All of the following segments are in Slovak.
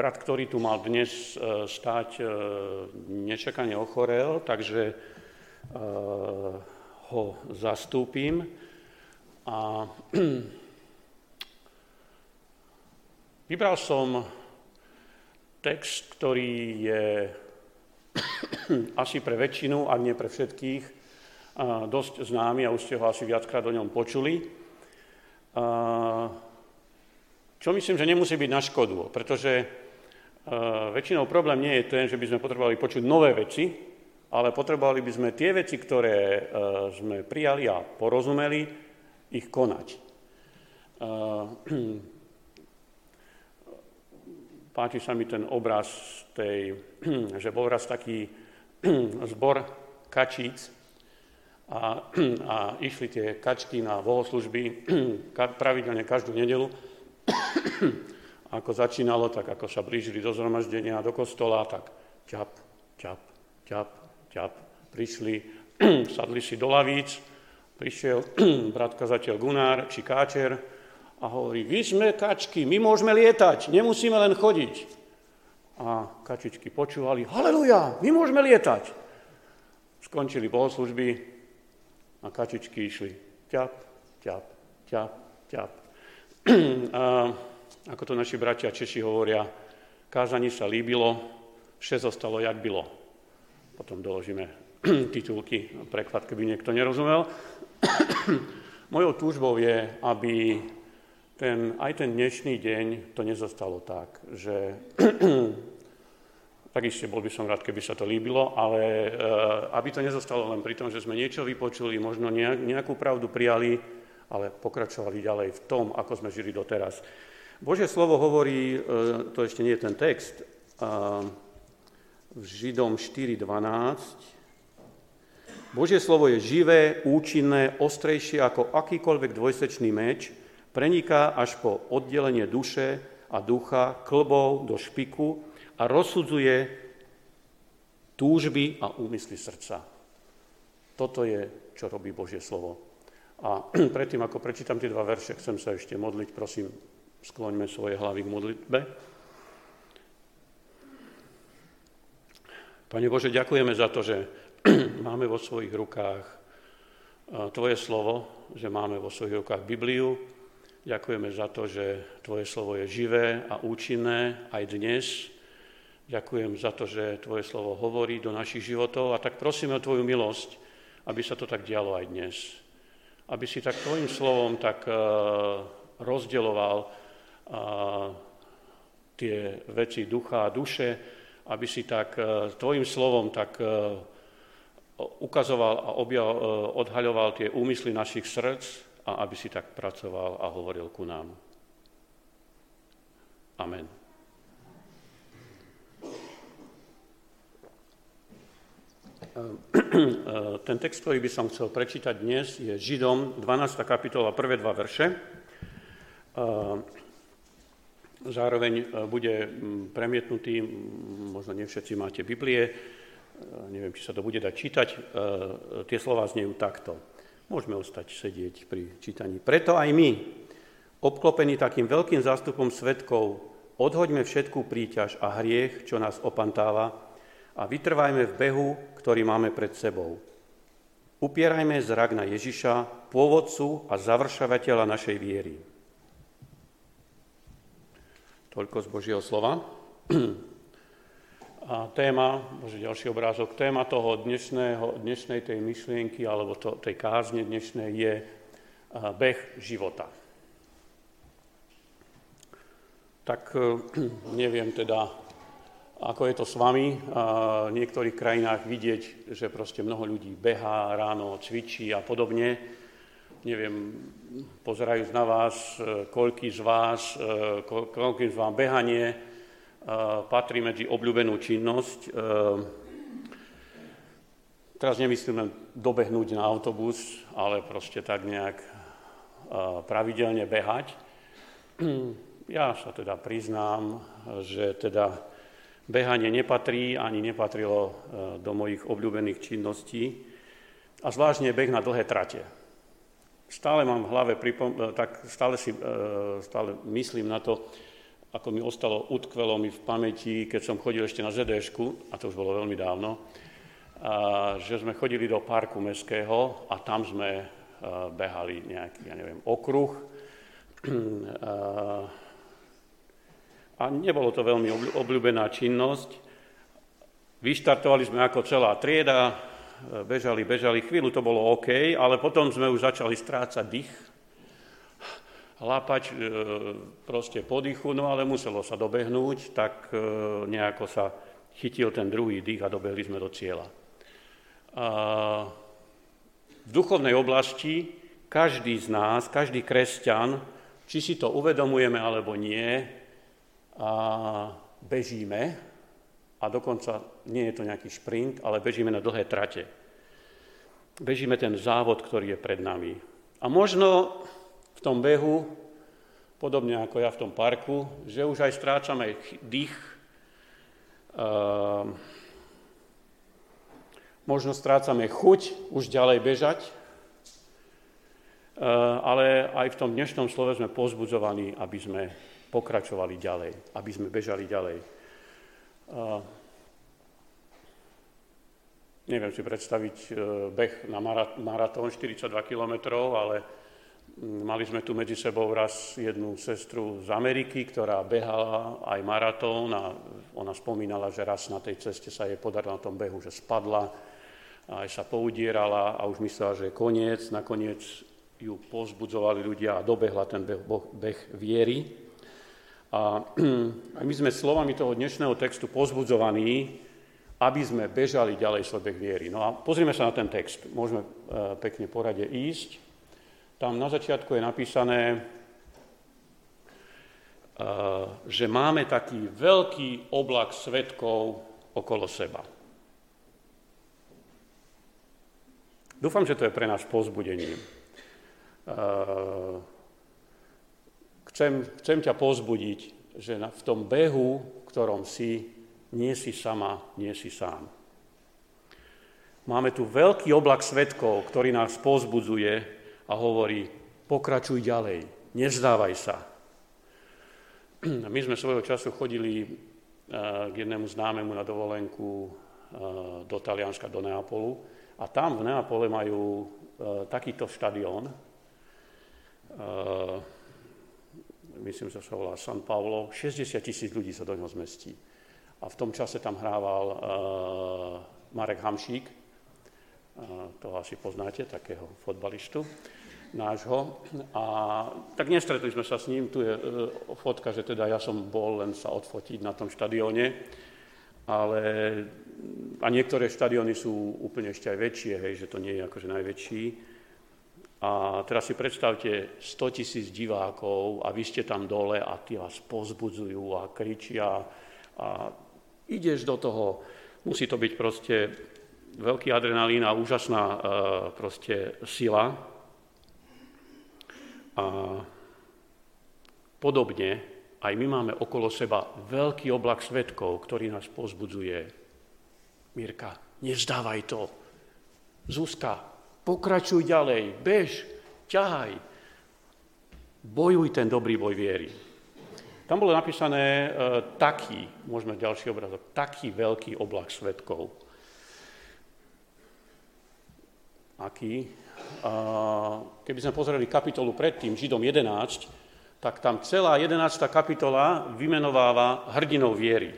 brat, ktorý tu mal dnes stáť, nečakane ochorel, takže ho zastúpim. A vybral som text, ktorý je asi pre väčšinu, ak nie pre všetkých, dosť známy a už ste ho asi viackrát o ňom počuli. Čo myslím, že nemusí byť na škodu, pretože väčšinou problém nie je ten, že by sme potrebovali počuť nové veci, ale potrebovali by sme tie veci, ktoré sme prijali a porozumeli, ich konať. Páči sa mi ten obraz tej, že bol raz taký zbor kačíc a, a išli tie kačky na bohoslužby pravidelne každú nedelu. Ako začínalo, tak ako sa blížili do zhromaždenia, do kostola, tak ťap, ťap, ťap, ťap. Prišli, sadli si do lavíc, prišiel brat kazateľ Gunár či Káčer a hovorí, vy sme kačky, my môžeme lietať, nemusíme len chodiť. A kačičky počúvali, haleluja, my môžeme lietať. Skončili bohoslužby a kačičky išli ťap, ťap, ťap, ťap. A ako to naši bratia Češi hovoria, kázaní sa líbilo, vše zostalo, jak bylo. Potom doložíme titulky, preklad, keby niekto nerozumel. Mojou túžbou je, aby ten, aj ten dnešný deň to nezostalo tak, že tak ešte bol by som rád, keby sa to líbilo, ale e, aby to nezostalo len pri tom, že sme niečo vypočuli, možno nejakú pravdu prijali, ale pokračovali ďalej v tom, ako sme žili doteraz. Božie slovo hovorí, e, to ešte nie je ten text, v Židom 4.12. Božie slovo je živé, účinné, ostrejšie ako akýkoľvek dvojsečný meč, preniká až po oddelenie duše a ducha, klbov do špiku a rozsudzuje túžby a úmysly srdca. Toto je, čo robí Božie slovo. A predtým, ako prečítam tie dva verše, chcem sa ešte modliť, prosím, Skloňme svoje hlavy k modlitbe. Pane Bože, ďakujeme za to, že máme vo svojich rukách Tvoje slovo, že máme vo svojich rukách Bibliu. Ďakujeme za to, že Tvoje slovo je živé a účinné aj dnes. Ďakujem za to, že Tvoje slovo hovorí do našich životov a tak prosíme o Tvoju milosť, aby sa to tak dialo aj dnes. Aby si tak Tvojim slovom tak rozdeloval tie veci ducha a duše, aby si tak e, tvojim slovom tak e, ukazoval a objav, e, odhaľoval tie úmysly našich srdc a aby si tak pracoval a hovoril ku nám. Amen. Ten text, ktorý by som chcel prečítať dnes, je Židom 12. kapitola, prvé dva verše. Zároveň e, bude premietnutý, možno nie všetci máte Biblie, e, neviem, či sa to bude dať čítať, e, tie slova znejú takto. Môžeme ostať sedieť pri čítaní. Preto aj my, obklopení takým veľkým zástupom svetkov, odhoďme všetkú príťaž a hriech, čo nás opantáva a vytrvajme v behu, ktorý máme pred sebou. Upierajme zrak na Ježiša, pôvodcu a završavateľa našej viery Toľko z Božieho slova. A téma, bože, ďalší obrázok, téma toho dnešného, dnešnej tej myšlienky alebo to, tej kázne dnešnej je beh života. Tak neviem teda, ako je to s vami. V niektorých krajinách vidieť, že proste mnoho ľudí behá ráno, cvičí a podobne neviem, pozerajúc na vás, e, koľký z vás, e, koľký z vám behanie e, patrí medzi obľúbenú činnosť. Teraz nemyslím len dobehnúť na autobus, ale proste tak nejak pravidelne behať. Ja sa teda priznám, že teda behanie nepatrí ani nepatrilo do mojich obľúbených činností a zvláštne beh na dlhé trate stále mám v hlave, pripom- e, tak stále, si, e, stále myslím na to, ako mi ostalo, utkvelo mi v pamäti, keď som chodil ešte na zds a to už bolo veľmi dávno, a, že sme chodili do parku mestského a tam sme a, behali nejaký, ja neviem, okruh. A, a nebolo to veľmi obľúbená činnosť. Vyštartovali sme ako celá trieda, bežali, bežali, chvíľu to bolo OK, ale potom sme už začali strácať dých, lapať e, proste po dýchu, no ale muselo sa dobehnúť, tak e, nejako sa chytil ten druhý dých a dobehli sme do cieľa. V duchovnej oblasti každý z nás, každý kresťan, či si to uvedomujeme alebo nie, a bežíme a dokonca nie je to nejaký šprint, ale bežíme na dlhé trate. Bežíme ten závod, ktorý je pred nami. A možno v tom behu, podobne ako ja v tom parku, že už aj strácame dých, uh, možno strácame chuť už ďalej bežať, uh, ale aj v tom dnešnom slove sme pozbudzovaní, aby sme pokračovali ďalej, aby sme bežali ďalej. Uh, neviem si predstaviť uh, beh na maratón 42 km, ale mm, mali sme tu medzi sebou raz jednu sestru z Ameriky, ktorá behala aj maratón a ona spomínala, že raz na tej ceste sa jej podarilo na tom behu, že spadla, aj sa poudierala a už myslela, že je koniec. Nakoniec ju pozbudzovali ľudia a dobehla ten beh, beh viery. A my sme slovami toho dnešného textu pozbudzovaní, aby sme bežali ďalej svoj beh viery. No a pozrime sa na ten text. Môžeme e, pekne porade ísť. Tam na začiatku je napísané, e, že máme taký veľký oblak svetkov okolo seba. Dúfam, že to je pre nás pozbudením. Chcem, chcem ťa pozbudiť, že v tom behu, v ktorom si, nie si sama, nie si sám. Máme tu veľký oblak svetkov, ktorý nás pozbudzuje a hovorí, pokračuj ďalej, nevzdávaj sa. My sme svojho času chodili eh, k jednému známemu na dovolenku eh, do Talianska, do Neapolu a tam v Neapole majú eh, takýto štadión, myslím, že sa volá San Paulo, 60 tisíc ľudí sa do ňoho zmestí. A v tom čase tam hrával uh, Marek Hamšík, uh, toho asi poznáte, takého fotbalistu nášho. A tak nestretli sme sa s ním, tu je uh, fotka, že teda ja som bol len sa odfotiť na tom štadióne, ale a niektoré štadióny sú úplne ešte aj väčšie, hej, že to nie je akože najväčší. A teraz si predstavte 100 tisíc divákov a vy ste tam dole a tí vás pozbudzujú a kričia a ideš do toho. Musí to byť proste veľký adrenalín a úžasná e, proste sila. A podobne aj my máme okolo seba veľký oblak svetkov, ktorý nás pozbudzuje. Mirka, nevzdávaj to. Zuzka, Pokračuj ďalej, bež, ťahaj. Bojuj ten dobrý boj viery. Tam bolo napísané e, taký, môžeme ďalší obrazok, taký veľký oblak svetkov. Aký? A keby sme pozreli kapitolu predtým, Židom 11, tak tam celá 11. kapitola vymenováva hrdinov viery.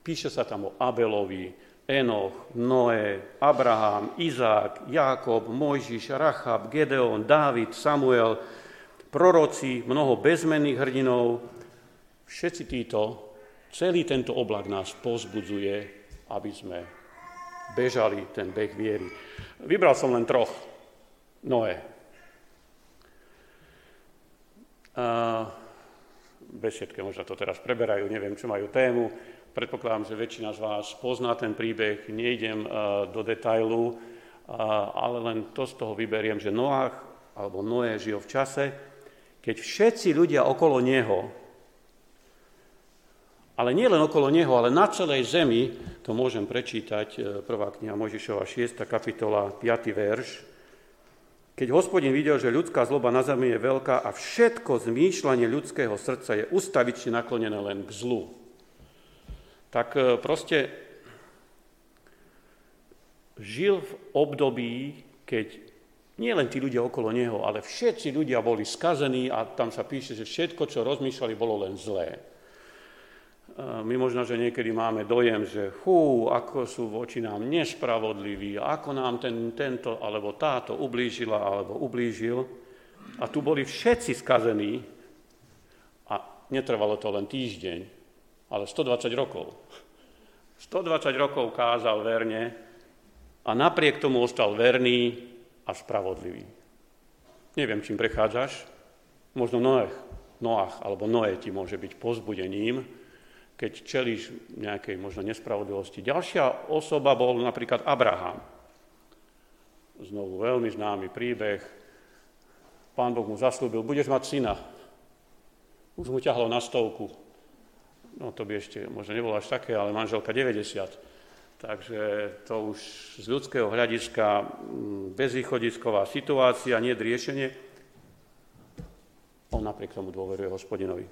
Píše sa tam o Abelovi, Enoch, Noé, Abraham, Izák, Jákob, Mojžiš, Rachab, Gedeon, Dávid, Samuel, proroci, mnoho bezmenných hrdinov. Všetci títo, celý tento oblak nás pozbudzuje, aby sme bežali ten beh viery. Vybral som len troch. Noé. A besiedke možno to teraz preberajú, neviem, čo majú tému. Predpokladám, že väčšina z vás pozná ten príbeh, nejdem eh, do detailu, eh, ale len to z toho vyberiem, že Noach alebo Noé žil v čase, keď všetci ľudia okolo neho, ale nie len okolo neho, ale na celej zemi, to môžem prečítať, eh, prvá kniha Mojžišova 6. kapitola, 5. verš, keď hospodin videl, že ľudská zloba na zemi je veľká a všetko zmýšľanie ľudského srdca je ustavične naklonené len k zlu, tak e, proste žil v období, keď nie len tí ľudia okolo neho, ale všetci ľudia boli skazení a tam sa píše, že všetko, čo rozmýšľali, bolo len zlé. My možno, že niekedy máme dojem, že hú, ako sú voči nám nespravodliví, ako nám ten, tento alebo táto ublížila alebo ublížil. A tu boli všetci skazení a netrvalo to len týždeň, ale 120 rokov. 120 rokov kázal verne a napriek tomu ostal verný a spravodlivý. Neviem, čím prechádzaš. Možno Noach, Noach alebo Noé ti môže byť pozbudením, keď čelíš nejakej možno nespravodlivosti. Ďalšia osoba bol napríklad Abraham. Znovu veľmi známy príbeh. Pán Boh mu zaslúbil, budeš mať syna. Už mu ťahlo na stovku. No to by ešte možno nebolo až také, ale manželka 90. Takže to už z ľudského hľadiska mm, bezvýchodisková situácia, nie riešenie. On napriek tomu dôveruje hospodinovi.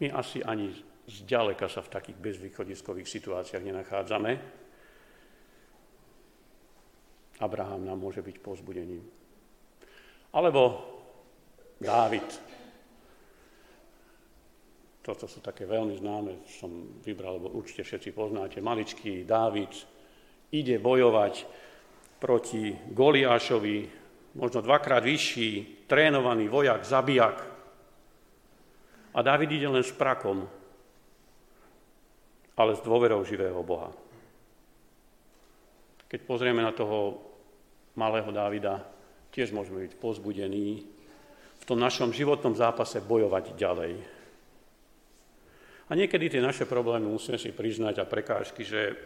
My asi ani zďaleka sa v takých bezvýchodiskových situáciách nenachádzame. Abraham nám môže byť pozbudením. Alebo Dávid. Toto sú také veľmi známe, som vybral, lebo určite všetci poznáte. Maličký Dávid ide bojovať proti Goliášovi, možno dvakrát vyšší, trénovaný vojak, zabijak, a Dávid ide len s prakom, ale s dôverou živého Boha. Keď pozrieme na toho malého Dávida, tiež môžeme byť pozbudení v tom našom životnom zápase bojovať ďalej. A niekedy tie naše problémy musíme si priznať a prekážky, že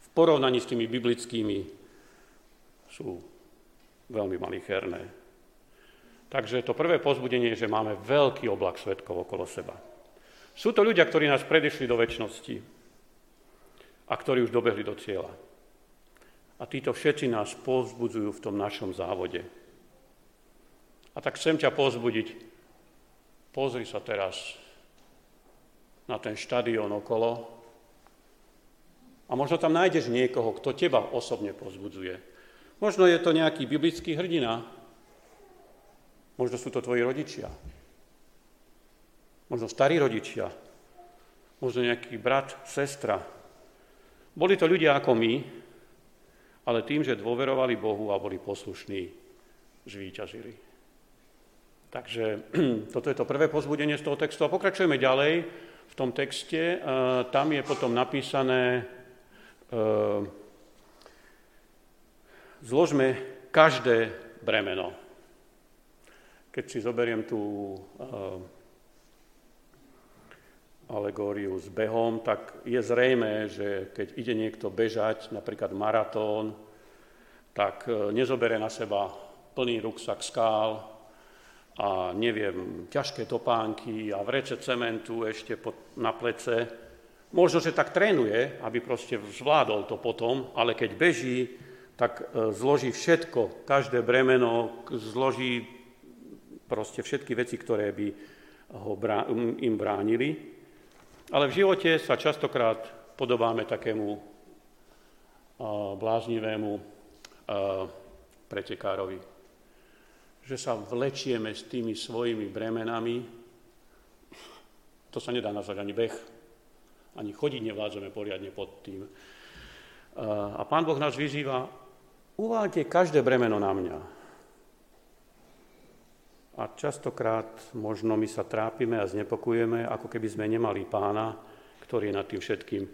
v porovnaní s tými biblickými sú veľmi malicherné. Takže to prvé pozbudenie je, že máme veľký oblak svetkov okolo seba. Sú to ľudia, ktorí nás predišli do väčšnosti a ktorí už dobehli do cieľa. A títo všetci nás pozbudzujú v tom našom závode. A tak chcem ťa pozbudiť. Pozri sa teraz na ten štadión okolo a možno tam nájdeš niekoho, kto teba osobne pozbudzuje. Možno je to nejaký biblický hrdina, Možno sú to tvoji rodičia. Možno starí rodičia. Možno nejaký brat, sestra. Boli to ľudia ako my, ale tým, že dôverovali Bohu a boli poslušní, zvíťazili. Takže toto je to prvé pozbudenie z toho textu. A pokračujeme ďalej v tom texte. Tam je potom napísané, e, zložme každé bremeno. Keď si zoberiem tú uh, alegóriu s behom, tak je zrejme, že keď ide niekto bežať, napríklad maratón, tak uh, nezobere na seba plný ruksak skál a neviem, ťažké topánky a vreče cementu ešte pod, na plece. Možno, že tak trénuje, aby proste zvládol to potom, ale keď beží, tak e, zloží všetko, každé bremeno, zloží proste všetky veci, ktoré by ho brá, im bránili. Ale v živote sa častokrát podobáme takému uh, bláznivému uh, pretekárovi. Že sa vlečieme s tými svojimi bremenami. To sa nedá nazvať ani beh. Ani chodiť nevládzeme poriadne pod tým. A Pán Boh nás vyzýva, uváľte každé bremeno na mňa. A častokrát možno my sa trápime a znepokujeme, ako keby sme nemali pána, ktorý je nad tým všetkým.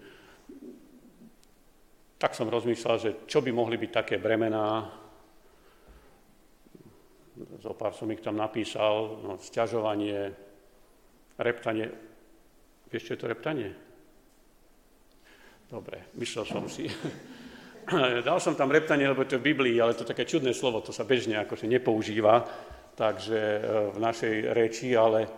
Tak som rozmýšľal, že čo by mohli byť také bremená. Zo pár som ich tam napísal, no, sťažovanie, reptanie. Vieš, čo je to reptanie? Dobre, myslel som si. Dal som tam reptanie, lebo to je v Biblii, ale to je také čudné slovo, to sa bežne akože nepoužíva takže e, v našej reči, ale e,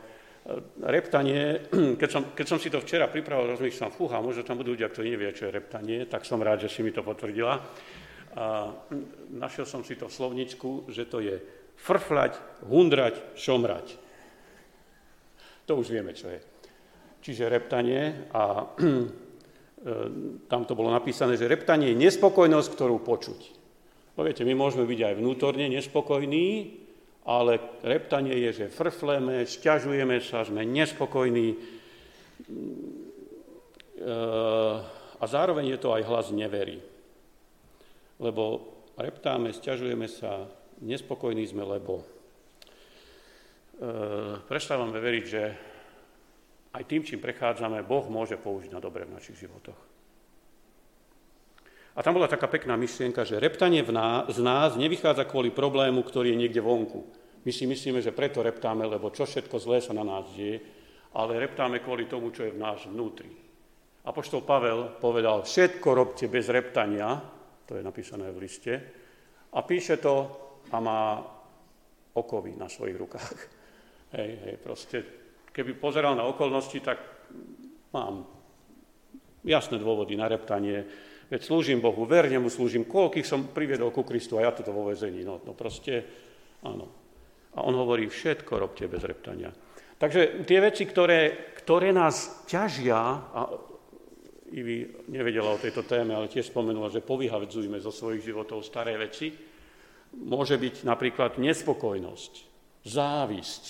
reptanie, keď som, keď som si to včera pripravil, rozmýšľam, fúha, možno tam budú ľudia, ktorí nevie, čo je reptanie, tak som rád, že si mi to potvrdila. A našiel som si to v slovničku, že to je frflať, hundrať, šomrať. To už vieme, čo je. Čiže reptanie a tam to bolo napísané, že reptanie je nespokojnosť, ktorú počuť. No viete, my môžeme byť aj vnútorne nespokojní, ale reptanie je, že frfleme, šťažujeme sa, sme nespokojní e, a zároveň je to aj hlas neverí. Lebo reptáme, šťažujeme sa, nespokojní sme, lebo e, prestávame veriť, že aj tým, čím prechádzame, Boh môže použiť na dobre v našich životoch. A tam bola taká pekná myšlienka, že reptanie v nás, z nás nevychádza kvôli problému, ktorý je niekde vonku. My si myslíme, že preto reptáme, lebo čo všetko zlé sa na nás deje, ale reptáme kvôli tomu, čo je v nás vnútri. Apoštol Pavel povedal, všetko robte bez reptania, to je napísané v liste, a píše to a má okovy na svojich rukách. Hej, hej, proste, keby pozeral na okolnosti, tak mám jasné dôvody na reptanie, Veď slúžim Bohu, verne mu slúžim, koľkých som priviedol ku Kristu a ja toto vo vezení. No, no proste, áno. A on hovorí, všetko robte bez reptania. Takže tie veci, ktoré, ktoré nás ťažia, a Ivi nevedela o tejto téme, ale tiež spomenula, že povyhavedzujme zo svojich životov staré veci, môže byť napríklad nespokojnosť, závisť,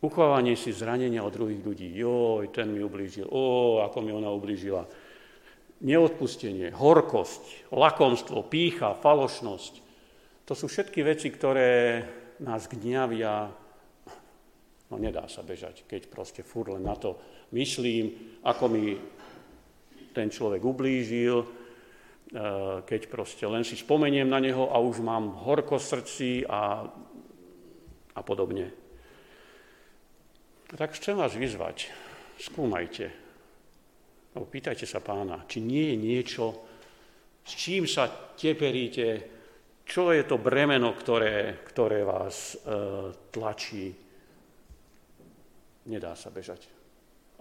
uchovanie si zranenia od druhých ľudí. Joj, ten mi ublížil, o, ako mi ona ublížila neodpustenie, horkosť, lakomstvo, pícha, falošnosť. To sú všetky veci, ktoré nás gňavia. No nedá sa bežať, keď proste fur len na to myslím, ako mi ten človek ublížil, keď proste len si spomeniem na neho a už mám horko srdci a, a podobne. Tak chcem vás vyzvať, skúmajte, alebo pýtajte sa pána, či nie je niečo, s čím sa teperíte, čo je to bremeno, ktoré, ktoré vás e, tlačí. Nedá sa bežať.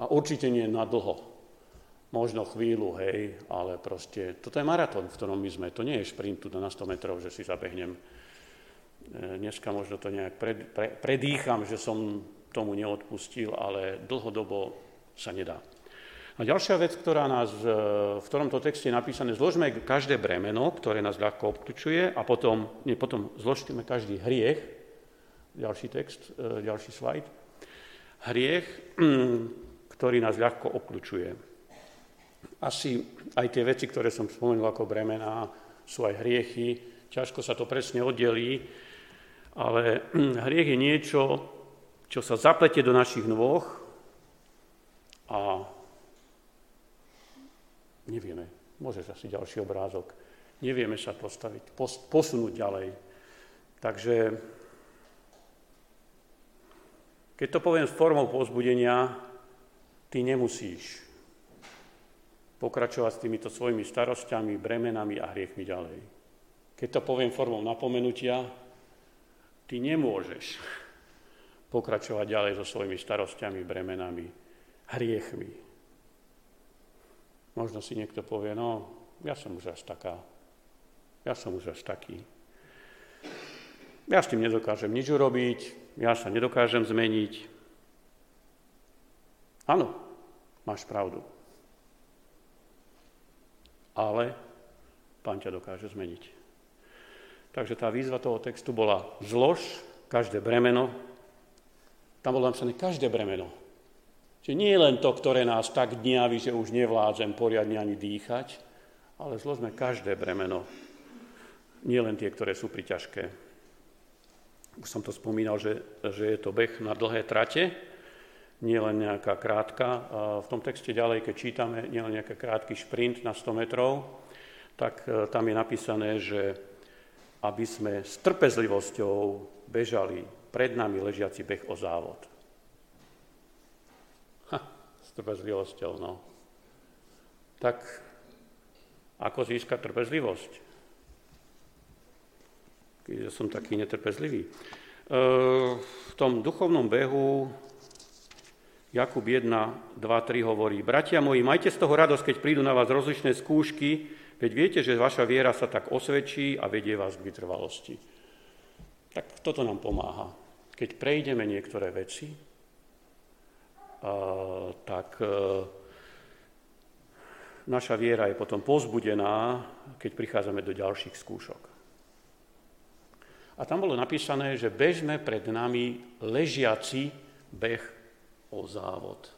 A určite nie na dlho. Možno chvíľu, hej, ale proste, toto je maratón, v ktorom my sme. To nie je šprint tu na 100 metrov, že si zabehnem. E, dneska možno to nejak pred, pre, predýcham, že som tomu neodpustil, ale dlhodobo sa nedá. A ďalšia vec, ktorá nás e, v tomto texte je napísané, zložme každé bremeno, ktoré nás ľahko obklúčuje a potom, nie, potom zložíme každý hriech, ďalší text, e, ďalší slajd, hriech, ktorý nás ľahko obklúčuje. Asi aj tie veci, ktoré som spomenul ako bremená, sú aj hriechy, ťažko sa to presne oddelí, ale hriech je niečo, čo sa zaplete do našich nôh a Nevieme. Môžeš asi ďalší obrázok. Nevieme sa postaviť, posunúť ďalej. Takže keď to poviem s formou pozbudenia, ty nemusíš pokračovať s týmito svojimi starosťami, bremenami a hriechmi ďalej. Keď to poviem formou napomenutia, ty nemôžeš pokračovať ďalej so svojimi starosťami, bremenami, hriechmi. Možno si niekto povie, no, ja som už až taká, ja som už až taký. Ja s tým nedokážem nič urobiť, ja sa nedokážem zmeniť. Áno, máš pravdu. Ale pán ťa dokáže zmeniť. Takže tá výzva toho textu bola zlož každé bremeno. Tam bolo napísané každé bremeno. Čiže nie len to, ktoré nás tak dňaví, že už nevládzem poriadne ani dýchať, ale zložme každé bremeno. Nie len tie, ktoré sú priťažké. Už som to spomínal, že, že je to beh na dlhé trate, nie len nejaká krátka. V tom texte ďalej, keď čítame, nie nejaký krátky šprint na 100 metrov, tak e, tam je napísané, že aby sme s trpezlivosťou bežali pred nami ležiaci beh o závod trpezlivosťou. No. Tak ako získať trpezlivosť? Keď som taký netrpezlivý. E, v tom duchovnom behu Jakub 1, 2, 3 hovorí, bratia moji, majte z toho radosť, keď prídu na vás rozličné skúšky, Veď viete, že vaša viera sa tak osvedčí a vedie vás k vytrvalosti. Tak toto nám pomáha. Keď prejdeme niektoré veci, tak e, naša viera je potom pozbudená, keď prichádzame do ďalších skúšok. A tam bolo napísané, že bežme pred nami ležiaci beh o závod.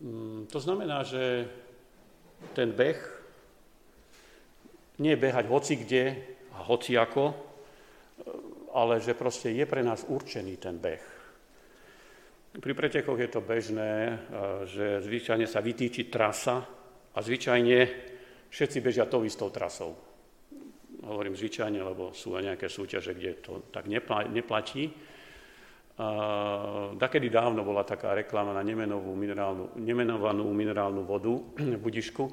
Mm, to znamená, že ten beh nie je behať hoci kde a hoci ako, ale že proste je pre nás určený ten beh. Pri pretekoch je to bežné, že zvyčajne sa vytýči trasa a zvyčajne všetci bežia tou istou trasou hovorím zvyčajne, lebo sú aj nejaké súťaže, kde to tak neplatí. A, dakedy dávno bola taká reklama na nemenovú minerálnu, nemenovanú minerálnu vodu v Budišku,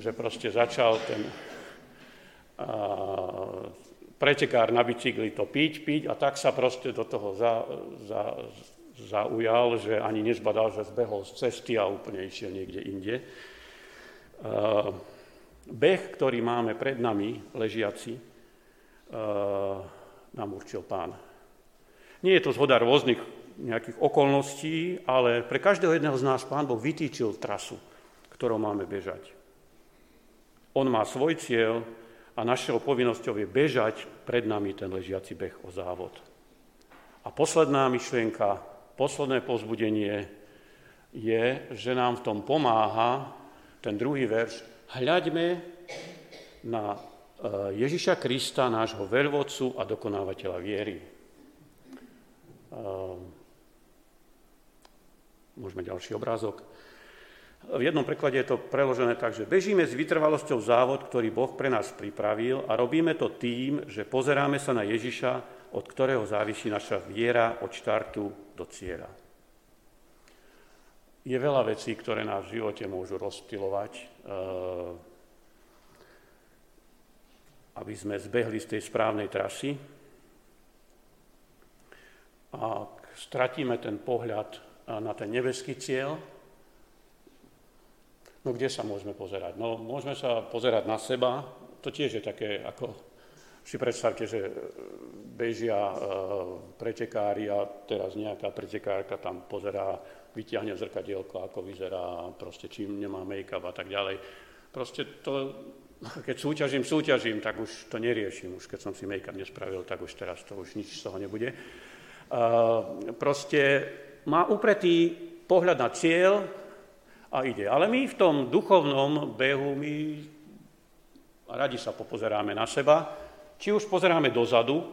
že proste začal ten a, pretekár na bicykli to piť, piť a tak sa proste do toho za, za, zaujal, že ani nezbadal, že zbehol z cesty a úplne išiel niekde inde. A, Beh, ktorý máme pred nami, ležiaci, eh, nám určil pán. Nie je to zhoda rôznych nejakých okolností, ale pre každého jedného z nás pán Boh vytýčil trasu, ktorou máme bežať. On má svoj cieľ a našou povinnosťou je bežať pred nami ten ležiaci beh o závod. A posledná myšlienka, posledné pozbudenie je, že nám v tom pomáha ten druhý verš, hľaďme na e, Ježiša Krista, nášho veľvodcu a dokonávateľa viery. E, môžeme ďalší obrázok. V jednom preklade je to preložené tak, že bežíme s vytrvalosťou závod, ktorý Boh pre nás pripravil a robíme to tým, že pozeráme sa na Ježiša, od ktorého závisí naša viera od štartu do cieľa. Je veľa vecí, ktoré nás v živote môžu rozptilovať, eh, aby sme zbehli z tej správnej trasy. A stratíme ten pohľad na ten nebeský cieľ, no kde sa môžeme pozerať? No môžeme sa pozerať na seba, to tiež je také, ako si predstavte, že bežia eh, pretekári a teraz nejaká pretekárka tam pozerá vyťahne zrkadielko, ako vyzerá, proste čím nemá make-up a tak ďalej. Proste to, keď súťažím, súťažím, tak už to neriešim. Už keď som si make-up nespravil, tak už teraz to už nič z toho nebude. Uh, proste má upretý pohľad na cieľ a ide. Ale my v tom duchovnom behu, my radi sa popozeráme na seba, či už pozeráme dozadu, uh,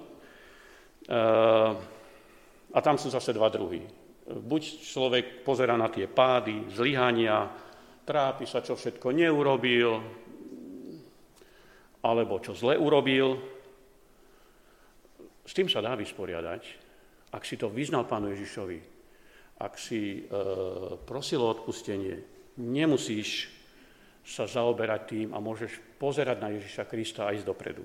a tam sú zase dva druhy buď človek pozera na tie pády, zlyhania, trápi sa, čo všetko neurobil, alebo čo zle urobil. S tým sa dá vysporiadať, ak si to vyznal pánu Ježišovi, ak si e, prosil o odpustenie, nemusíš sa zaoberať tým a môžeš pozerať na Ježiša Krista a ísť dopredu.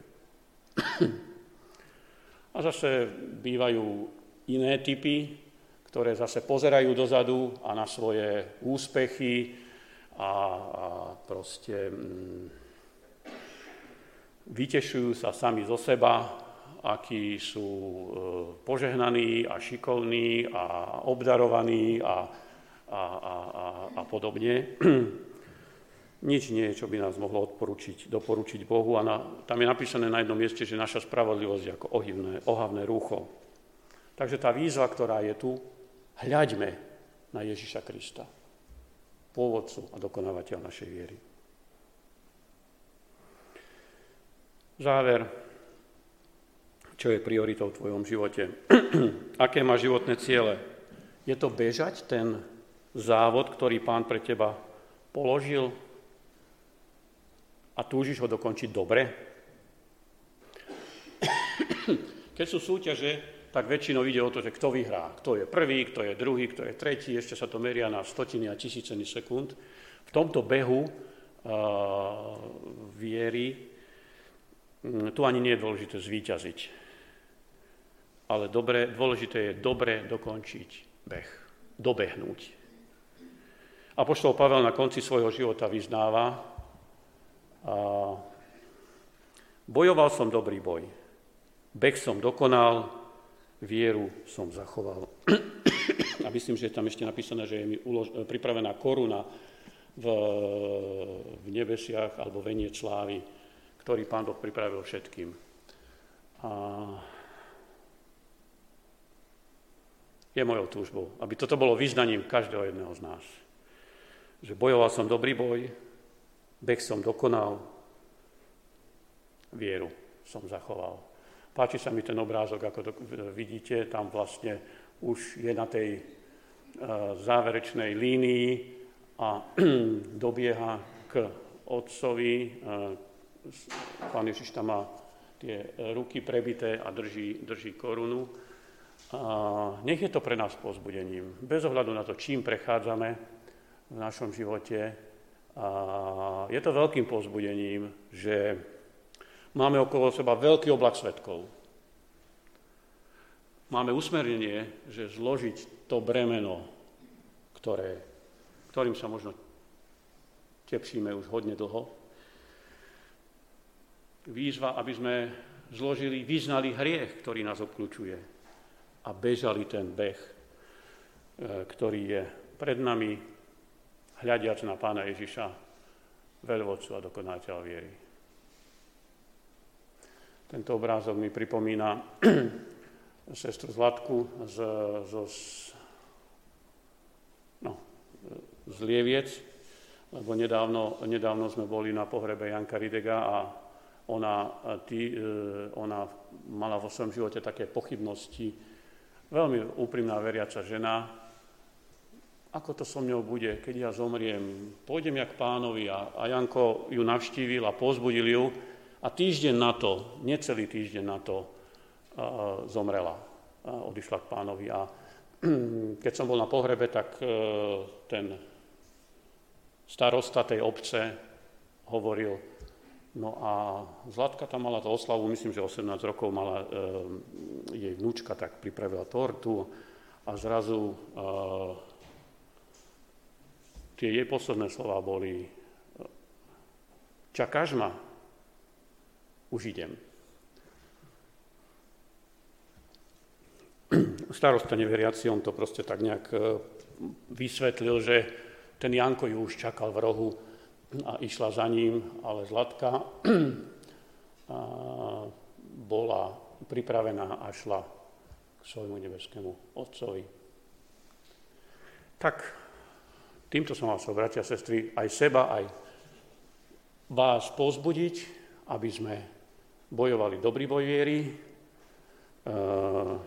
A zase bývajú iné typy ktoré zase pozerajú dozadu a na svoje úspechy a, a proste mm, vytešujú sa sami zo seba, akí sú e, požehnaní a šikovní a obdarovaní a, a, a, a, a podobne. Nič nie je, čo by nás mohlo odporučiť, doporučiť Bohu. A na, tam je napísané na jednom mieste, že naša spravodlivosť je ako ohivné, ohavné rúcho. Takže tá výzva, ktorá je tu, Hľaďme na Ježiša Krista, pôvodcu a dokonávateľ našej viery. Záver, čo je prioritou v tvojom živote? Aké má životné ciele? Je to bežať ten závod, ktorý pán pre teba položil a túžiš ho dokončiť dobre? Keď sú súťaže, tak väčšinou ide o to, že kto vyhrá. Kto je prvý, kto je druhý, kto je tretí, ešte sa to meria na stotiny a tisíceny sekúnd. V tomto behu uh, viery tu ani nie je dôležité zvíťaziť. Ale dobre, dôležité je dobre dokončiť beh, dobehnúť. A poštol Pavel na konci svojho života vyznáva, A bojoval som dobrý boj. Beh som dokonal, vieru som zachoval. A myslím, že je tam ešte napísané, že je mi ulož- pripravená koruna v, v nebesiach alebo venie slávy, ktorý Pán Boh pripravil všetkým. A je mojou túžbou, aby toto bolo vyznaním každého jedného z nás. Že bojoval som dobrý boj, beh som dokonal, vieru som zachoval. Páči sa mi ten obrázok, ako to vidíte, tam vlastne už je na tej uh, záverečnej línii a dobieha k otcovi. Uh, pán Ježiš tam má tie ruky prebité a drží, drží korunu. Nech je to pre nás pozbudením, bez ohľadu na to, čím prechádzame v našom živote. A je to veľkým pozbudením, že máme okolo seba veľký oblak svetkov. Máme usmernenie, že zložiť to bremeno, ktoré, ktorým sa možno tepšíme už hodne dlho. Výzva, aby sme zložili, vyznali hriech, ktorý nás obklúčuje a bežali ten beh, e, ktorý je pred nami, hľadiac na pána Ježiša, veľvodcu a dokonáteľa viery. Tento obrázok mi pripomína sestru Zlatku z, z, no, z Lieviec, lebo nedávno, nedávno sme boli na pohrebe Janka Ridega a ona, tý, e, ona mala vo svojom živote také pochybnosti, veľmi úprimná veriaca žena, ako to so mňou bude, keď ja zomriem, pôjdem jak pánovi a, a Janko ju navštívil a pozbudil ju a týždeň na to, necelý týždeň na to, a, zomrela, a odišla k pánovi. A keď som bol na pohrebe, tak e, ten starosta tej obce hovoril, No a Zlatka tam mala to oslavu, myslím, že 18 rokov mala e, jej vnúčka, tak pripravila tortu a zrazu e, tie jej posledné slova boli čakáš ma? Už idem. Starosta neveriaci, on to proste tak nejak vysvetlil, že ten Janko ju už čakal v rohu, a išla za ním, ale Zlatka bola pripravená a šla k svojmu nebeskému Otcovi. Tak týmto som vás, bratia a sestry, aj seba, aj vás pozbudiť, aby sme bojovali dobrý boj viery,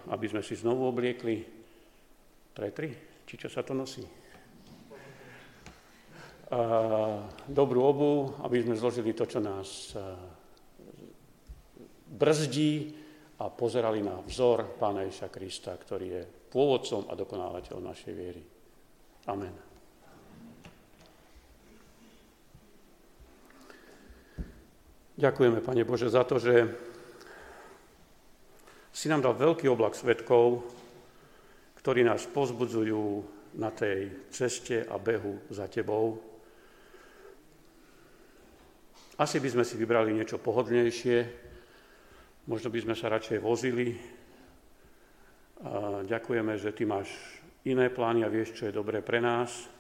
aby sme si znovu obliekli pretri, či čo sa to nosí dobrú obu, aby sme zložili to, čo nás brzdí a pozerali na vzor Pána Ježa Krista, ktorý je pôvodcom a dokonávateľom našej viery. Amen. Ďakujeme, Pane Bože, za to, že si nám dal veľký oblak svetkov, ktorí nás pozbudzujú na tej ceste a behu za Tebou, asi by sme si vybrali niečo pohodlnejšie, možno by sme sa radšej vozili. A ďakujeme, že ty máš iné plány a vieš, čo je dobré pre nás.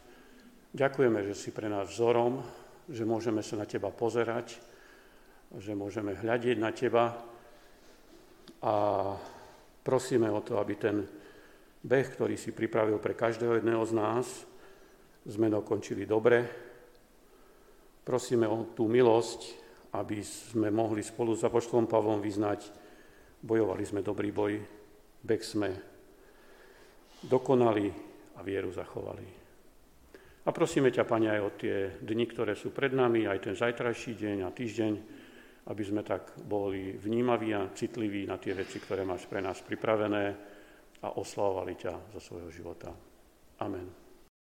Ďakujeme, že si pre nás vzorom, že môžeme sa na teba pozerať, že môžeme hľadiť na teba a prosíme o to, aby ten beh, ktorý si pripravil pre každého jedného z nás, sme dokončili dobre, Prosíme o tú milosť, aby sme mohli spolu s Apoštolom Pavlom vyznať, bojovali sme dobrý boj, bek sme dokonali a vieru zachovali. A prosíme ťa, Pane, aj o tie dni, ktoré sú pred nami, aj ten zajtrajší deň a týždeň, aby sme tak boli vnímaví a citliví na tie veci, ktoré máš pre nás pripravené a oslavovali ťa zo svojho života. Amen.